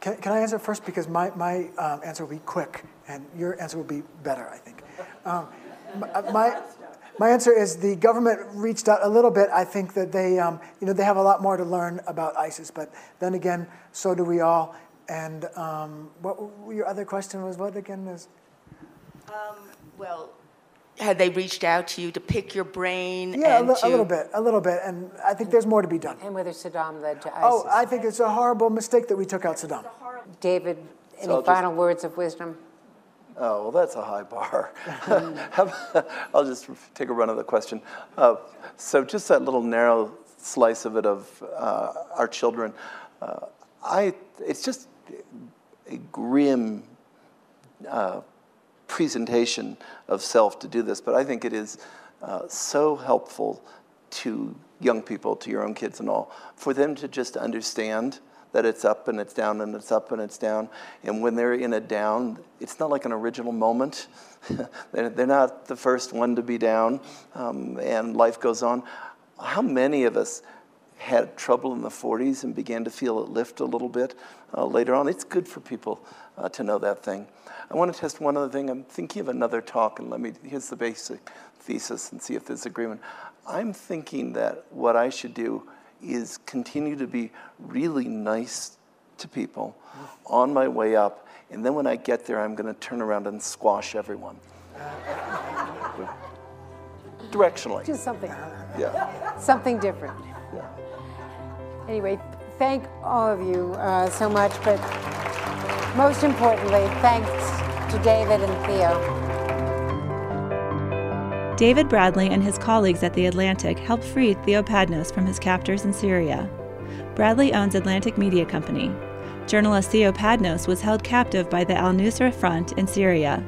Can, can I answer first? Because my, my um, answer will be quick, and your answer will be better, I think. Um, my, my answer is the government reached out a little bit. I think that they, um, you know, they have a lot more to learn about ISIS, but then again, so do we all. And um, what your other question was? What again? Is um, well, had they reached out to you to pick your brain? Yeah, a, and li- to, a little bit, a little bit, and I think there's more to be done. And whether Saddam led to ISIS. Oh, I think it's a horrible mistake that we took out Saddam. David, any I'll just- final words of wisdom? Oh, well, that's a high bar. I'll just take a run of the question. Uh, so, just that little narrow slice of it of uh, our children, uh, I, it's just a grim uh, presentation of self to do this, but I think it is uh, so helpful to young people, to your own kids and all, for them to just understand that it's up and it's down and it's up and it's down. And when they're in a down, it's not like an original moment. they're, not the first one to be down, um, and life goes on. How many of us had trouble in the 40s and began to feel it lift a little bit uh, later on? It's good for people uh, to know that thing. I want to test one other thing. I'm thinking of another talk, and let me, here's the basic thesis and see if there's agreement. I'm thinking that what I should do is continue to be really nice to people on my way up, and then when I get there, I'm going to turn around and squash everyone. Directionally. Just something, Yeah. something different. Anyway, thank all of you uh, so much, but most importantly, thanks to David and Theo. David Bradley and his colleagues at The Atlantic helped free Theo Padnos from his captors in Syria. Bradley owns Atlantic Media Company. Journalist Theo Padnos was held captive by the Al Nusra Front in Syria.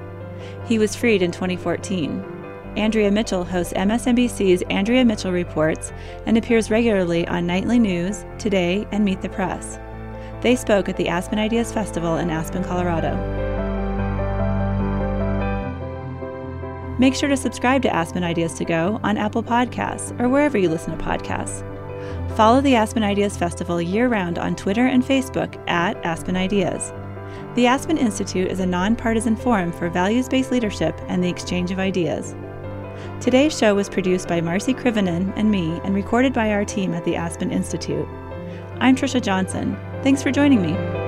He was freed in 2014. Andrea Mitchell hosts MSNBC's Andrea Mitchell Reports and appears regularly on Nightly News, Today, and Meet the Press. They spoke at the Aspen Ideas Festival in Aspen, Colorado. Make sure to subscribe to Aspen Ideas to Go on Apple Podcasts or wherever you listen to podcasts. Follow the Aspen Ideas Festival year round on Twitter and Facebook at Aspen Ideas. The Aspen Institute is a nonpartisan forum for values based leadership and the exchange of ideas. Today's show was produced by Marcy Krivonen and me and recorded by our team at the Aspen Institute. I'm Trisha Johnson. Thanks for joining me.